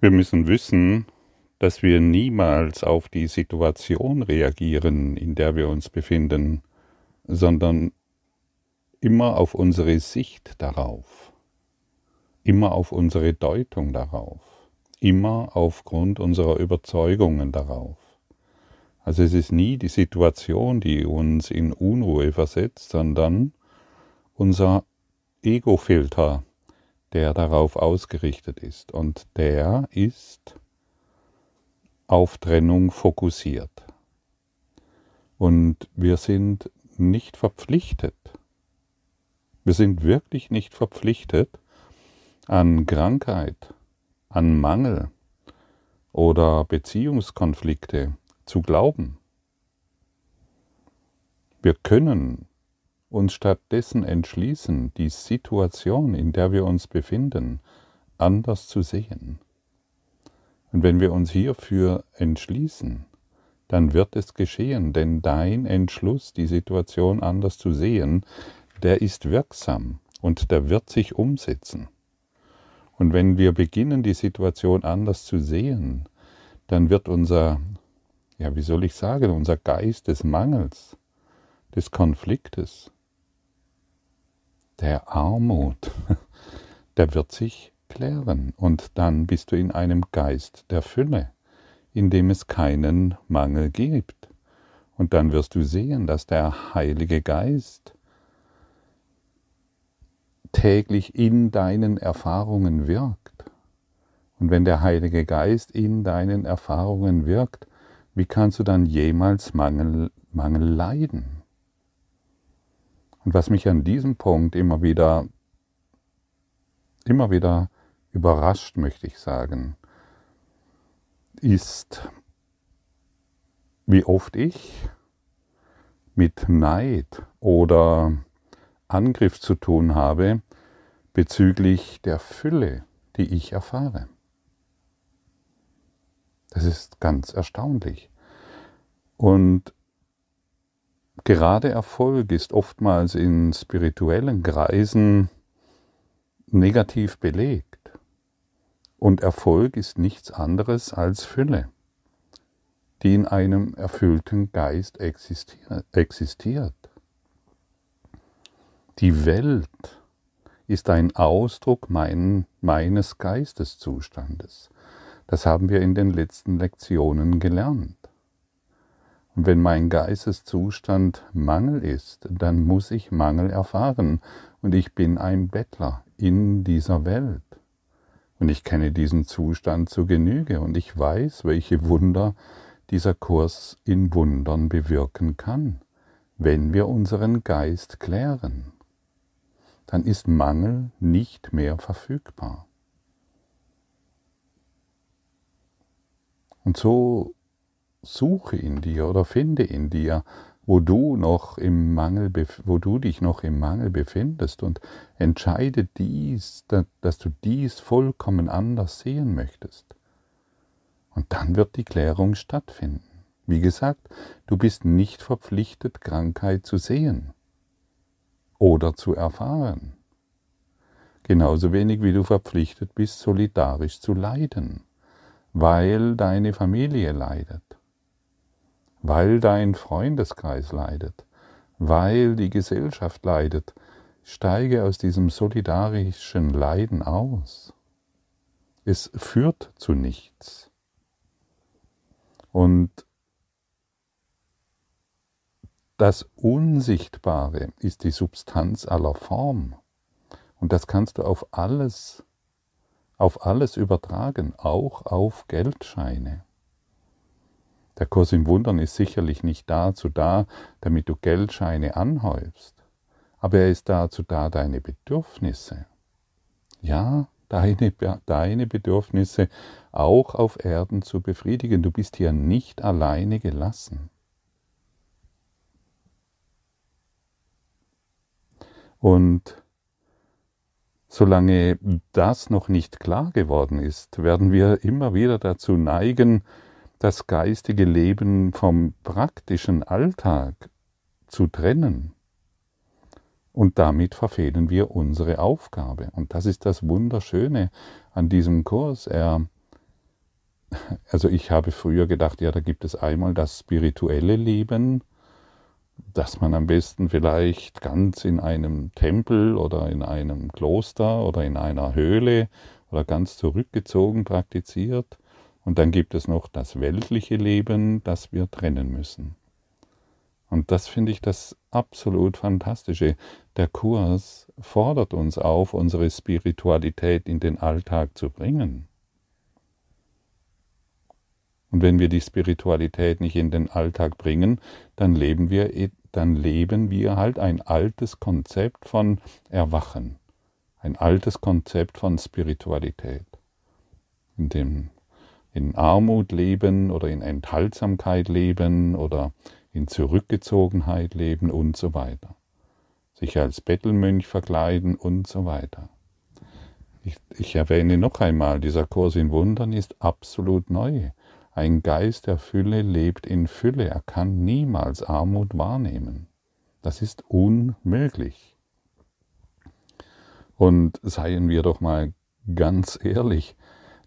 Wir müssen wissen, dass wir niemals auf die Situation reagieren, in der wir uns befinden, sondern immer auf unsere Sicht darauf, immer auf unsere Deutung darauf, immer aufgrund unserer Überzeugungen darauf. Also es ist nie die Situation, die uns in Unruhe versetzt, sondern unser Ego-Filter, der darauf ausgerichtet ist. Und der ist auf Trennung fokussiert. Und wir sind nicht verpflichtet, wir sind wirklich nicht verpflichtet, an Krankheit, an Mangel oder Beziehungskonflikte zu glauben. Wir können uns stattdessen entschließen, die Situation, in der wir uns befinden, anders zu sehen. Und wenn wir uns hierfür entschließen, dann wird es geschehen, denn dein Entschluss, die Situation anders zu sehen, der ist wirksam und der wird sich umsetzen. Und wenn wir beginnen, die Situation anders zu sehen, dann wird unser, ja, wie soll ich sagen, unser Geist des Mangels, des Konfliktes, der Armut, der wird sich klären und dann bist du in einem Geist der Fülle, in dem es keinen Mangel gibt. Und dann wirst du sehen, dass der Heilige Geist täglich in deinen Erfahrungen wirkt. Und wenn der Heilige Geist in deinen Erfahrungen wirkt, wie kannst du dann jemals Mangel, Mangel leiden? Und was mich an diesem Punkt immer wieder, immer wieder überrascht, möchte ich sagen, ist, wie oft ich mit Neid oder Angriff zu tun habe bezüglich der Fülle, die ich erfahre. Das ist ganz erstaunlich. Und gerade Erfolg ist oftmals in spirituellen Kreisen negativ belegt. Und Erfolg ist nichts anderes als Fülle, die in einem erfüllten Geist existiert. Die Welt ist ein Ausdruck mein, meines Geisteszustandes. Das haben wir in den letzten Lektionen gelernt. Und wenn mein Geisteszustand Mangel ist, dann muss ich Mangel erfahren und ich bin ein Bettler in dieser Welt. Und ich kenne diesen Zustand zu Genüge und ich weiß, welche Wunder dieser Kurs in Wundern bewirken kann, wenn wir unseren Geist klären. Dann ist Mangel nicht mehr verfügbar. Und so suche in dir oder finde in dir wo du noch im Mangel, wo du dich noch im Mangel befindest und entscheide dies, dass du dies vollkommen anders sehen möchtest. Und dann wird die Klärung stattfinden. Wie gesagt, du bist nicht verpflichtet, Krankheit zu sehen oder zu erfahren. Genauso wenig wie du verpflichtet bist, solidarisch zu leiden, weil deine Familie leidet weil dein Freundeskreis leidet, weil die Gesellschaft leidet. Steige aus diesem solidarischen Leiden aus. Es führt zu nichts. Und das Unsichtbare ist die Substanz aller Form. Und das kannst du auf alles, auf alles übertragen, auch auf Geldscheine. Der Kurs im Wundern ist sicherlich nicht dazu da, damit du Geldscheine anhäufst, aber er ist dazu da, deine Bedürfnisse, ja, deine, deine Bedürfnisse auch auf Erden zu befriedigen. Du bist hier nicht alleine gelassen. Und solange das noch nicht klar geworden ist, werden wir immer wieder dazu neigen, das geistige Leben vom praktischen Alltag zu trennen. Und damit verfehlen wir unsere Aufgabe. Und das ist das Wunderschöne an diesem Kurs. Er, also ich habe früher gedacht, ja, da gibt es einmal das spirituelle Leben, dass man am besten vielleicht ganz in einem Tempel oder in einem Kloster oder in einer Höhle oder ganz zurückgezogen praktiziert. Und dann gibt es noch das weltliche Leben, das wir trennen müssen. Und das finde ich das absolut Fantastische. Der Kurs fordert uns auf, unsere Spiritualität in den Alltag zu bringen. Und wenn wir die Spiritualität nicht in den Alltag bringen, dann leben wir, dann leben wir halt ein altes Konzept von Erwachen, ein altes Konzept von Spiritualität, in dem in Armut leben oder in Enthaltsamkeit leben oder in Zurückgezogenheit leben und so weiter. Sich als Bettelmönch verkleiden und so weiter. Ich, ich erwähne noch einmal, dieser Kurs in Wundern ist absolut neu. Ein Geist der Fülle lebt in Fülle, er kann niemals Armut wahrnehmen. Das ist unmöglich. Und seien wir doch mal ganz ehrlich,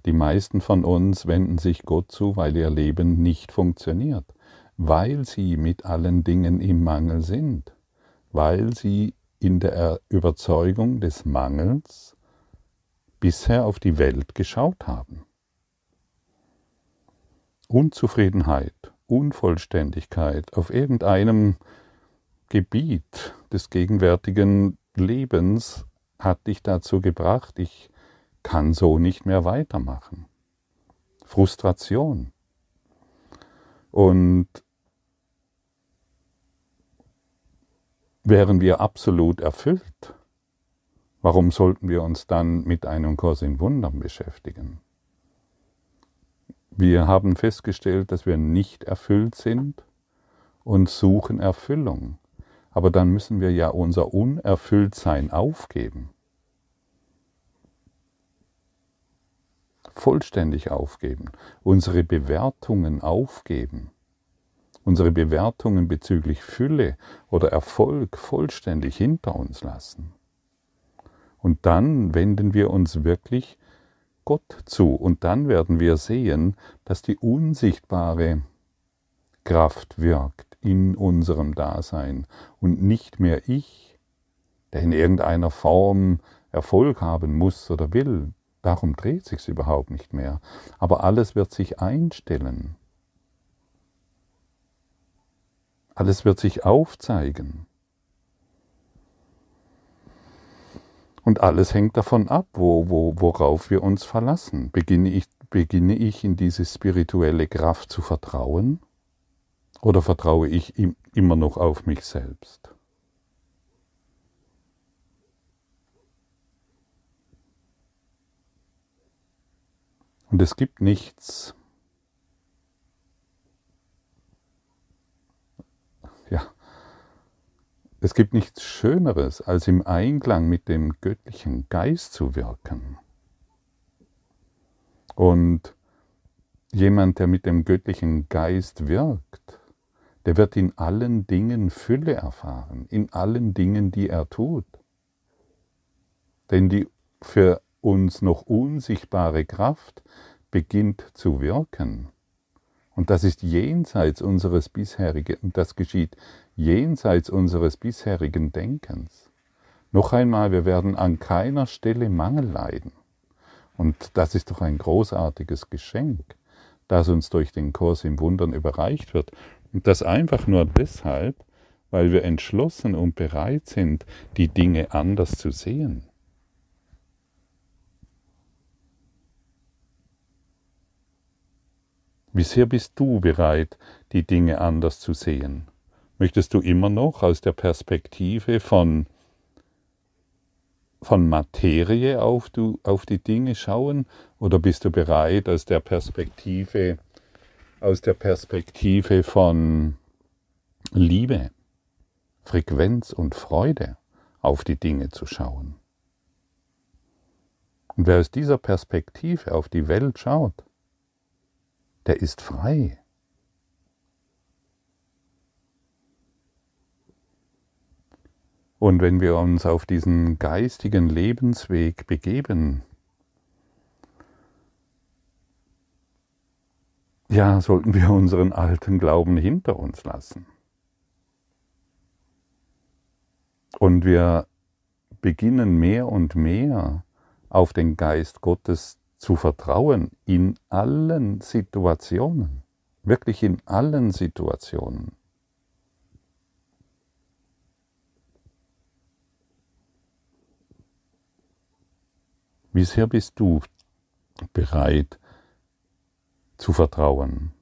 die meisten von uns wenden sich Gott zu, weil ihr Leben nicht funktioniert, weil sie mit allen Dingen im Mangel sind, weil sie in der Überzeugung des Mangels bisher auf die Welt geschaut haben. Unzufriedenheit, Unvollständigkeit auf irgendeinem Gebiet des gegenwärtigen Lebens hat dich dazu gebracht, ich kann so nicht mehr weitermachen. Frustration. Und wären wir absolut erfüllt, warum sollten wir uns dann mit einem Kurs in Wundern beschäftigen? Wir haben festgestellt, dass wir nicht erfüllt sind und suchen Erfüllung. Aber dann müssen wir ja unser Unerfülltsein aufgeben. Vollständig aufgeben. Unsere Bewertungen aufgeben. Unsere Bewertungen bezüglich Fülle oder Erfolg vollständig hinter uns lassen. Und dann wenden wir uns wirklich Gott zu. Und dann werden wir sehen, dass die unsichtbare Kraft wirkt in unserem Dasein und nicht mehr ich, der in irgendeiner Form Erfolg haben muss oder will. Darum dreht sich überhaupt nicht mehr. Aber alles wird sich einstellen. Alles wird sich aufzeigen. Und alles hängt davon ab, wo, wo, worauf wir uns verlassen. Beginne ich, beginne ich in diese spirituelle Kraft zu vertrauen oder vertraue ich immer noch auf mich selbst? Und es gibt nichts, ja, es gibt nichts Schöneres, als im Einklang mit dem göttlichen Geist zu wirken. Und jemand, der mit dem göttlichen Geist wirkt, der wird in allen Dingen Fülle erfahren, in allen Dingen, die er tut. Denn die für uns noch unsichtbare Kraft beginnt zu wirken. Und das ist jenseits unseres bisherigen, das geschieht jenseits unseres bisherigen Denkens. Noch einmal, wir werden an keiner Stelle Mangel leiden. Und das ist doch ein großartiges Geschenk, das uns durch den Kurs im Wundern überreicht wird. Und das einfach nur deshalb, weil wir entschlossen und bereit sind, die Dinge anders zu sehen. Wie sehr bist du bereit, die Dinge anders zu sehen? Möchtest du immer noch aus der Perspektive von, von Materie auf, du, auf die Dinge schauen oder bist du bereit, aus der Perspektive, aus der Perspektive von Liebe, Frequenz und Freude auf die Dinge zu schauen? Und wer aus dieser Perspektive auf die Welt schaut, der ist frei. Und wenn wir uns auf diesen geistigen Lebensweg begeben, ja, sollten wir unseren alten Glauben hinter uns lassen. Und wir beginnen mehr und mehr auf den Geist Gottes zu vertrauen in allen Situationen, wirklich in allen Situationen. Wie sehr bist du bereit zu vertrauen?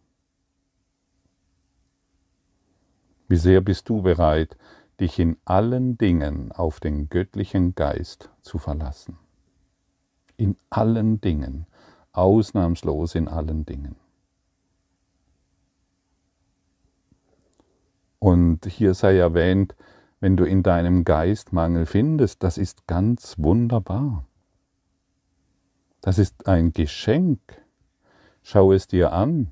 Wie sehr bist du bereit, dich in allen Dingen auf den göttlichen Geist zu verlassen? In allen Dingen, ausnahmslos in allen Dingen. Und hier sei erwähnt, wenn du in deinem Geist Mangel findest, das ist ganz wunderbar. Das ist ein Geschenk. Schau es dir an.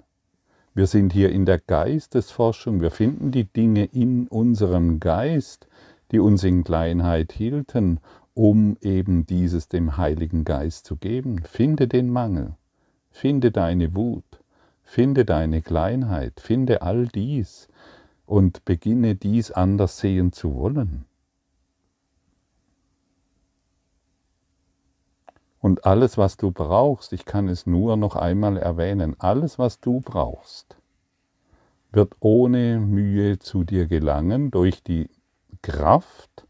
Wir sind hier in der Geistesforschung. Wir finden die Dinge in unserem Geist, die uns in Kleinheit hielten, um eben dieses dem Heiligen Geist zu geben. Finde den Mangel. Finde deine Wut. Finde deine Kleinheit. Finde all dies und beginne dies anders sehen zu wollen. Und alles, was du brauchst, ich kann es nur noch einmal erwähnen, alles, was du brauchst, wird ohne Mühe zu dir gelangen durch die Kraft,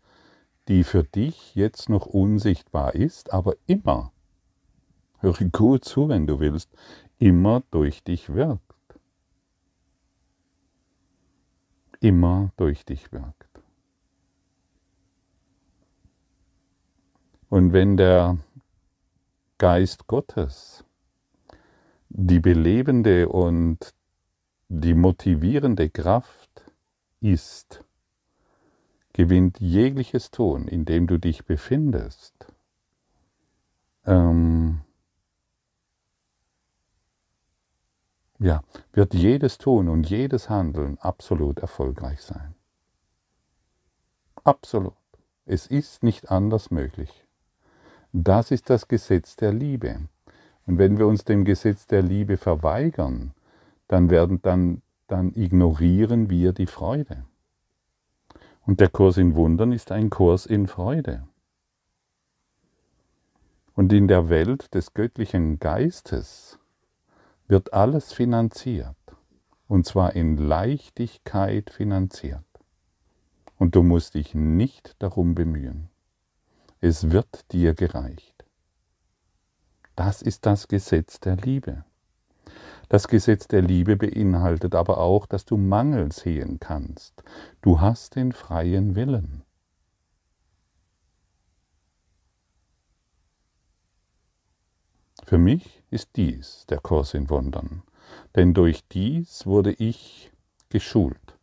die für dich jetzt noch unsichtbar ist, aber immer, höre gut zu, wenn du willst, immer durch dich wirkt. Immer durch dich wirkt. Und wenn der Geist Gottes, die belebende und die motivierende Kraft ist, gewinnt jegliches Tun, in dem du dich befindest, ähm, ja, wird jedes Tun und jedes Handeln absolut erfolgreich sein. Absolut. Es ist nicht anders möglich. Das ist das Gesetz der Liebe. Und wenn wir uns dem Gesetz der Liebe verweigern, dann, werden, dann, dann ignorieren wir die Freude. Und der Kurs in Wundern ist ein Kurs in Freude. Und in der Welt des göttlichen Geistes wird alles finanziert. Und zwar in Leichtigkeit finanziert. Und du musst dich nicht darum bemühen es wird dir gereicht. Das ist das Gesetz der Liebe. Das Gesetz der Liebe beinhaltet aber auch, dass du Mangel sehen kannst. Du hast den freien Willen. Für mich ist dies der Kurs in Wundern, denn durch dies wurde ich geschult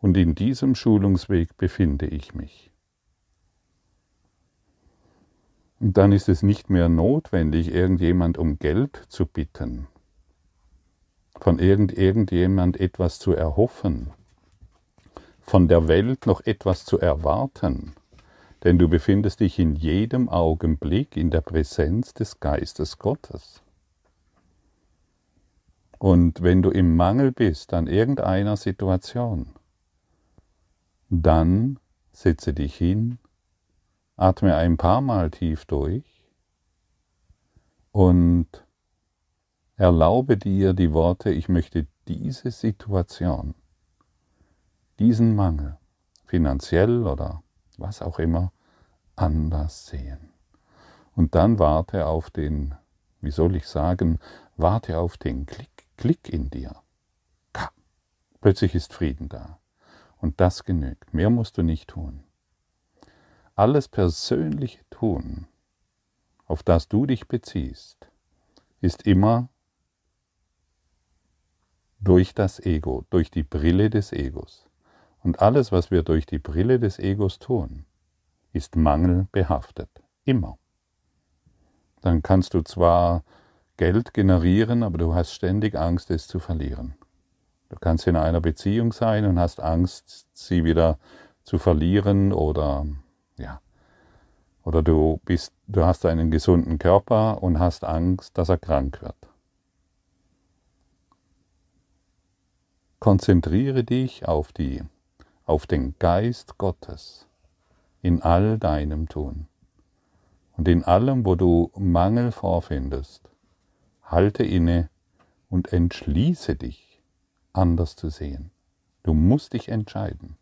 und in diesem Schulungsweg befinde ich mich. Und dann ist es nicht mehr notwendig, irgendjemand um Geld zu bitten, von irgend, irgendjemand etwas zu erhoffen, von der Welt noch etwas zu erwarten, denn du befindest dich in jedem Augenblick in der Präsenz des Geistes Gottes. Und wenn du im Mangel bist an irgendeiner Situation, dann setze dich hin Atme ein paar Mal tief durch und erlaube dir die Worte, ich möchte diese Situation, diesen Mangel, finanziell oder was auch immer, anders sehen. Und dann warte auf den, wie soll ich sagen, warte auf den Klick, Klick in dir. Plötzlich ist Frieden da. Und das genügt. Mehr musst du nicht tun alles persönliche Tun, auf das du dich beziehst, ist immer durch das Ego, durch die Brille des Egos. Und alles, was wir durch die Brille des Egos tun, ist mangelbehaftet. Immer. Dann kannst du zwar Geld generieren, aber du hast ständig Angst, es zu verlieren. Du kannst in einer Beziehung sein und hast Angst, sie wieder zu verlieren oder ja. Oder du bist, du hast einen gesunden Körper und hast Angst, dass er krank wird. Konzentriere dich auf, die, auf den Geist Gottes in all deinem Tun. Und in allem, wo du Mangel vorfindest, halte inne und entschließe dich, anders zu sehen. Du musst dich entscheiden,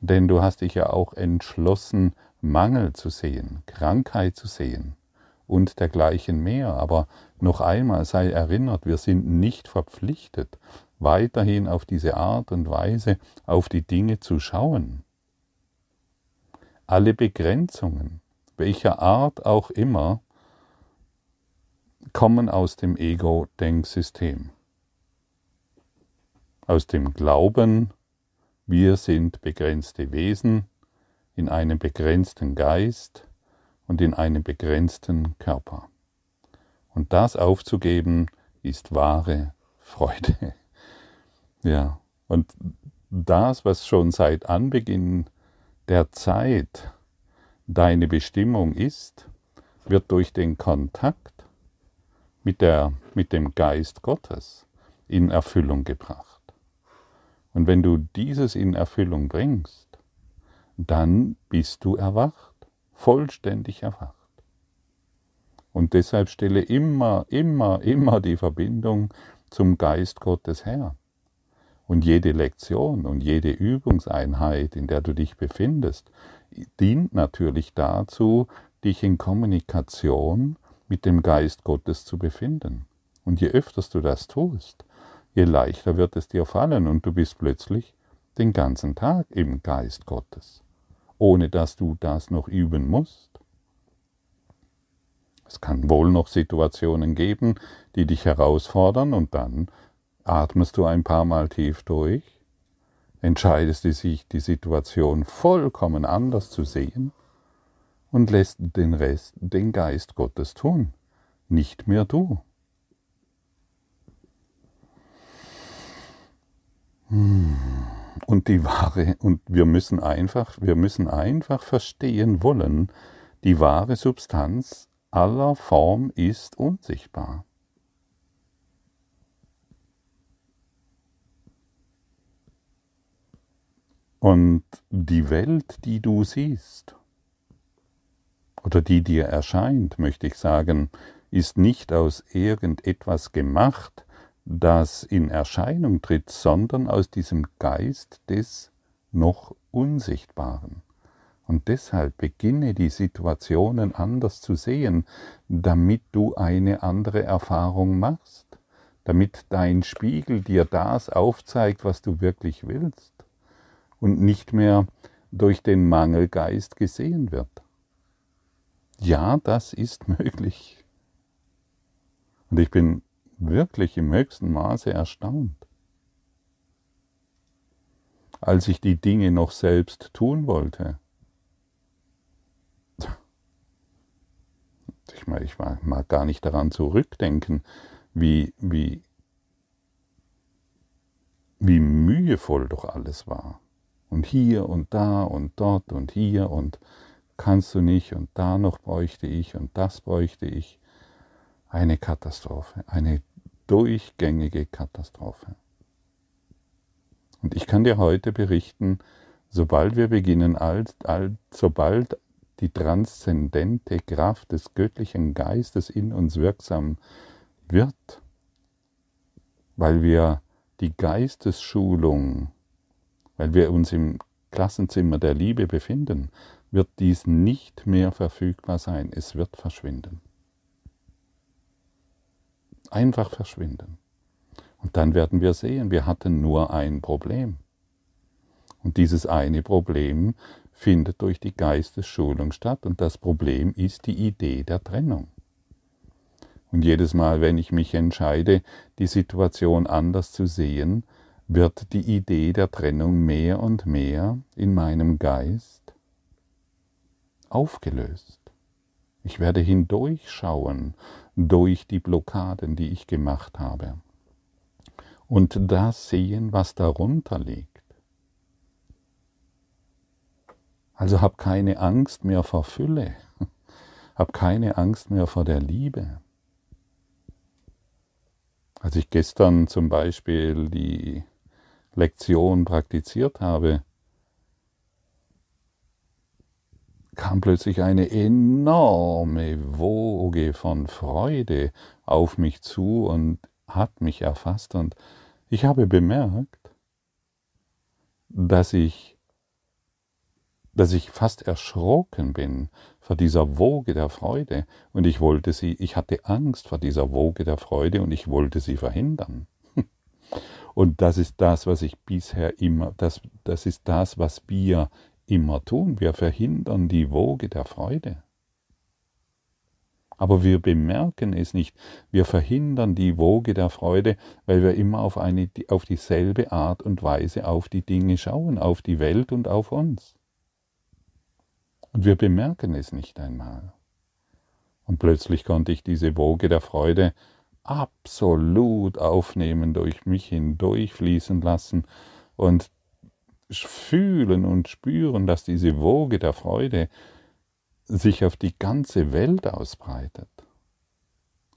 denn du hast dich ja auch entschlossen, Mangel zu sehen, Krankheit zu sehen und dergleichen mehr. Aber noch einmal sei erinnert, wir sind nicht verpflichtet, weiterhin auf diese Art und Weise auf die Dinge zu schauen. Alle Begrenzungen, welcher Art auch immer, kommen aus dem Ego-Denksystem. Aus dem Glauben, wir sind begrenzte Wesen in einem begrenzten Geist und in einem begrenzten Körper. Und das aufzugeben ist wahre Freude. Ja, und das, was schon seit Anbeginn der Zeit deine Bestimmung ist, wird durch den Kontakt mit, der, mit dem Geist Gottes in Erfüllung gebracht. Und wenn du dieses in Erfüllung bringst, dann bist du erwacht, vollständig erwacht. Und deshalb stelle immer, immer, immer die Verbindung zum Geist Gottes her. Und jede Lektion und jede Übungseinheit, in der du dich befindest, dient natürlich dazu, dich in Kommunikation mit dem Geist Gottes zu befinden. Und je öfter du das tust, je leichter wird es dir fallen und du bist plötzlich den ganzen Tag im Geist Gottes, ohne dass du das noch üben musst. Es kann wohl noch Situationen geben, die dich herausfordern und dann atmest du ein paar Mal tief durch, entscheidest du sich, die Situation vollkommen anders zu sehen und lässt den Rest den Geist Gottes tun, nicht mehr du. Und die wahre, und wir müssen einfach, wir müssen einfach verstehen wollen, die wahre Substanz aller Form ist unsichtbar. Und die Welt, die du siehst, oder die dir erscheint, möchte ich sagen, ist nicht aus irgendetwas gemacht, das in Erscheinung tritt, sondern aus diesem Geist des noch Unsichtbaren. Und deshalb beginne die Situationen anders zu sehen, damit du eine andere Erfahrung machst, damit dein Spiegel dir das aufzeigt, was du wirklich willst und nicht mehr durch den Mangelgeist gesehen wird. Ja, das ist möglich. Und ich bin wirklich im höchsten Maße erstaunt. Als ich die Dinge noch selbst tun wollte, ich, mag, ich mag gar nicht daran zurückdenken, wie, wie, wie mühevoll doch alles war. Und hier und da und dort und hier und kannst du nicht und da noch bräuchte ich und das bräuchte ich. Eine Katastrophe, eine durchgängige Katastrophe. Und ich kann dir heute berichten, sobald wir beginnen, alt, alt, sobald die transzendente Kraft des göttlichen Geistes in uns wirksam wird, weil wir die Geistesschulung weil wir uns im Klassenzimmer der Liebe befinden, wird dies nicht mehr verfügbar sein. Es wird verschwinden. Einfach verschwinden. Und dann werden wir sehen, wir hatten nur ein Problem. Und dieses eine Problem findet durch die Geistesschulung statt. Und das Problem ist die Idee der Trennung. Und jedes Mal, wenn ich mich entscheide, die Situation anders zu sehen, wird die Idee der Trennung mehr und mehr in meinem Geist aufgelöst. Ich werde hindurchschauen durch die Blockaden, die ich gemacht habe und das sehen, was darunter liegt. Also hab keine Angst mehr vor Fülle, hab keine Angst mehr vor der Liebe. Als ich gestern zum Beispiel die Lektion praktiziert habe, kam plötzlich eine enorme Woge von Freude auf mich zu und hat mich erfasst und ich habe bemerkt, dass ich, dass ich fast erschrocken bin vor dieser Woge der Freude und ich wollte sie, ich hatte Angst vor dieser Woge der Freude und ich wollte sie verhindern. Und das ist das, was ich bisher immer, das, das ist das, was wir immer tun. Wir verhindern die Woge der Freude. Aber wir bemerken es nicht. Wir verhindern die Woge der Freude, weil wir immer auf, eine, auf dieselbe Art und Weise auf die Dinge schauen, auf die Welt und auf uns. Und wir bemerken es nicht einmal. Und plötzlich konnte ich diese Woge der Freude absolut aufnehmen, durch mich hindurchfließen lassen und fühlen und spüren, dass diese Woge der Freude sich auf die ganze Welt ausbreitet.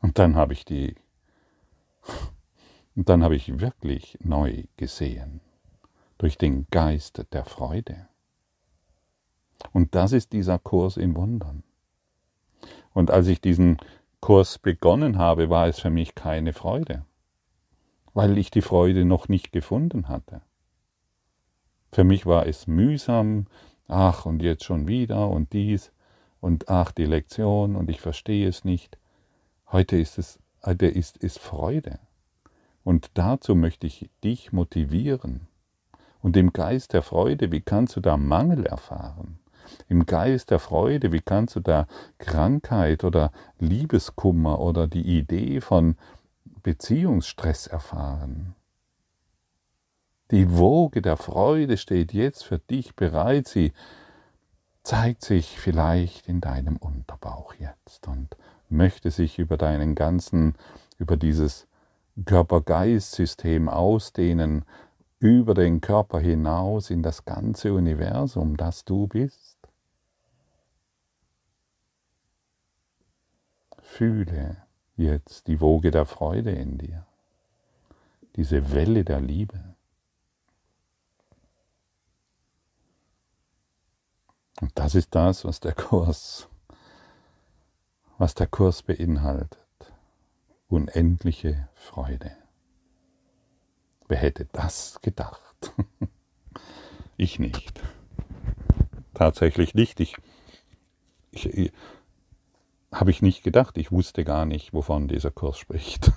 Und dann habe ich die, und dann habe ich wirklich neu gesehen, durch den Geist der Freude. Und das ist dieser Kurs in Wundern. Und als ich diesen Kurs begonnen habe, war es für mich keine Freude, weil ich die Freude noch nicht gefunden hatte. Für mich war es mühsam, ach und jetzt schon wieder und dies und ach die Lektion und ich verstehe es nicht. Heute ist es, heute ist es Freude. Und dazu möchte ich dich motivieren. Und im Geist der Freude, wie kannst du da Mangel erfahren? Im Geist der Freude, wie kannst du da Krankheit oder Liebeskummer oder die Idee von Beziehungsstress erfahren? Die Woge der Freude steht jetzt für dich bereit. Sie zeigt sich vielleicht in deinem Unterbauch jetzt und möchte sich über deinen ganzen, über dieses Körper-Geist-System ausdehnen, über den Körper hinaus in das ganze Universum, das du bist. Fühle jetzt die Woge der Freude in dir, diese Welle der Liebe. Und das ist das, was der Kurs, was der Kurs beinhaltet. Unendliche Freude. Wer hätte das gedacht? ich nicht. Tatsächlich nicht. Ich, ich, habe ich nicht gedacht. Ich wusste gar nicht, wovon dieser Kurs spricht.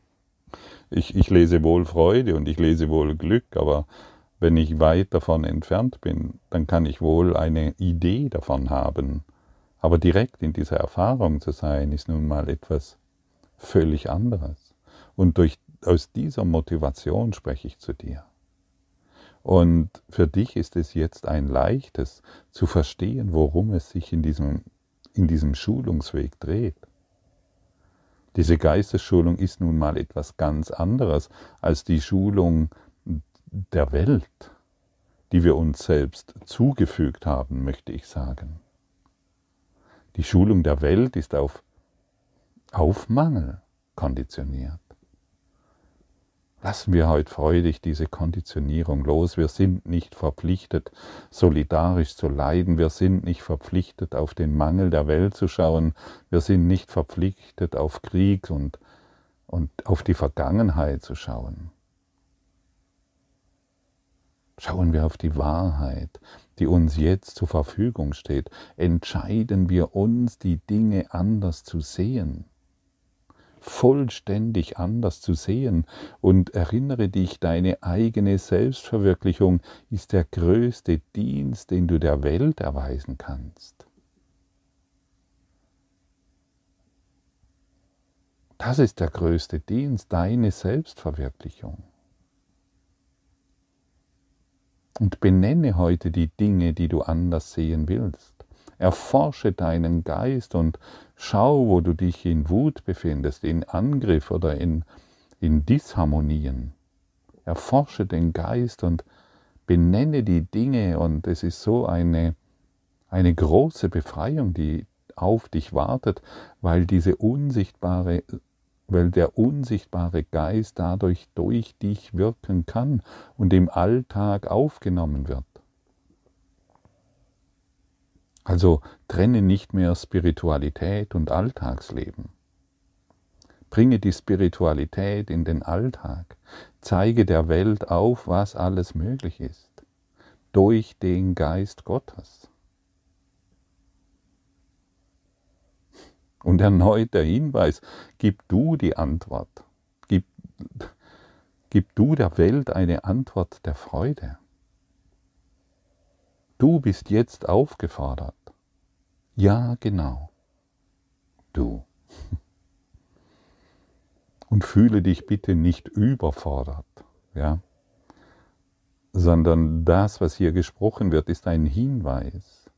ich, ich lese wohl Freude und ich lese wohl Glück, aber wenn ich weit davon entfernt bin, dann kann ich wohl eine Idee davon haben. Aber direkt in dieser Erfahrung zu sein, ist nun mal etwas völlig anderes. Und durch, aus dieser Motivation spreche ich zu dir. Und für dich ist es jetzt ein leichtes zu verstehen, worum es sich in diesem, in diesem Schulungsweg dreht. Diese Geistesschulung ist nun mal etwas ganz anderes als die Schulung der Welt, die wir uns selbst zugefügt haben, möchte ich sagen. Die Schulung der Welt ist auf, auf Mangel konditioniert. Lassen wir heute freudig diese Konditionierung los. Wir sind nicht verpflichtet, solidarisch zu leiden. Wir sind nicht verpflichtet, auf den Mangel der Welt zu schauen. Wir sind nicht verpflichtet, auf Krieg und, und auf die Vergangenheit zu schauen. Schauen wir auf die Wahrheit, die uns jetzt zur Verfügung steht. Entscheiden wir uns, die Dinge anders zu sehen, vollständig anders zu sehen. Und erinnere dich, deine eigene Selbstverwirklichung ist der größte Dienst, den du der Welt erweisen kannst. Das ist der größte Dienst, deine Selbstverwirklichung. Und benenne heute die Dinge, die du anders sehen willst. Erforsche deinen Geist und schau, wo du dich in Wut befindest, in Angriff oder in, in Disharmonien. Erforsche den Geist und benenne die Dinge und es ist so eine, eine große Befreiung, die auf dich wartet, weil diese unsichtbare weil der unsichtbare Geist dadurch durch dich wirken kann und im Alltag aufgenommen wird. Also trenne nicht mehr Spiritualität und Alltagsleben. Bringe die Spiritualität in den Alltag. Zeige der Welt auf, was alles möglich ist. Durch den Geist Gottes. Und erneut der Hinweis, gib du die Antwort. Gib, gib du der Welt eine Antwort der Freude. Du bist jetzt aufgefordert. Ja, genau. Du. Und fühle dich bitte nicht überfordert, ja? Sondern das, was hier gesprochen wird, ist ein Hinweis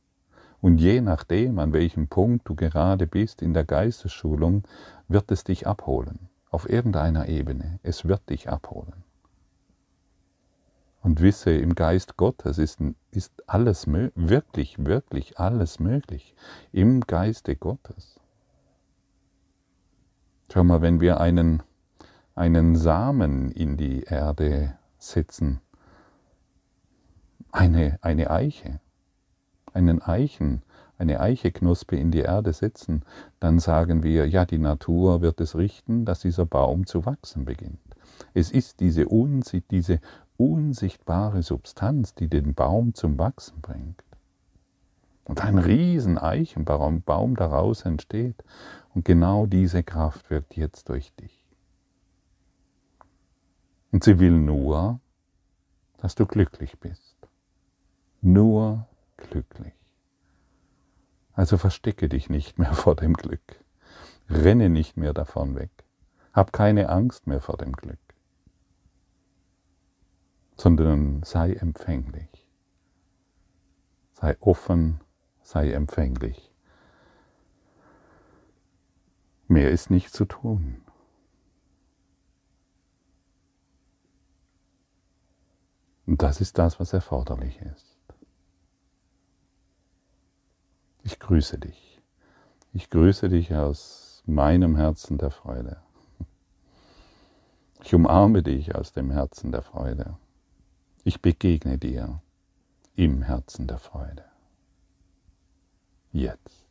und je nachdem, an welchem Punkt du gerade bist in der Geistesschulung, wird es dich abholen. Auf irgendeiner Ebene. Es wird dich abholen. Und wisse, im Geist Gottes ist, ist alles wirklich, wirklich alles möglich. Im Geiste Gottes. Schau mal, wenn wir einen, einen Samen in die Erde setzen, eine, eine Eiche, einen Eichen, eine Eicheknospe in die Erde setzen, dann sagen wir, ja, die Natur wird es richten, dass dieser Baum zu wachsen beginnt. Es ist diese, diese unsichtbare Substanz, die den Baum zum Wachsen bringt. Und ein riesen Eichenbaum Baum daraus entsteht. Und genau diese Kraft wirkt jetzt durch dich. Und sie will nur, dass du glücklich bist. Nur glücklich. Also verstecke dich nicht mehr vor dem Glück. Renne nicht mehr davon weg. Hab keine Angst mehr vor dem Glück, sondern sei empfänglich. Sei offen, sei empfänglich. Mehr ist nicht zu tun. Und das ist das, was erforderlich ist. Ich grüße dich. Ich grüße dich aus meinem Herzen der Freude. Ich umarme dich aus dem Herzen der Freude. Ich begegne dir im Herzen der Freude. Jetzt.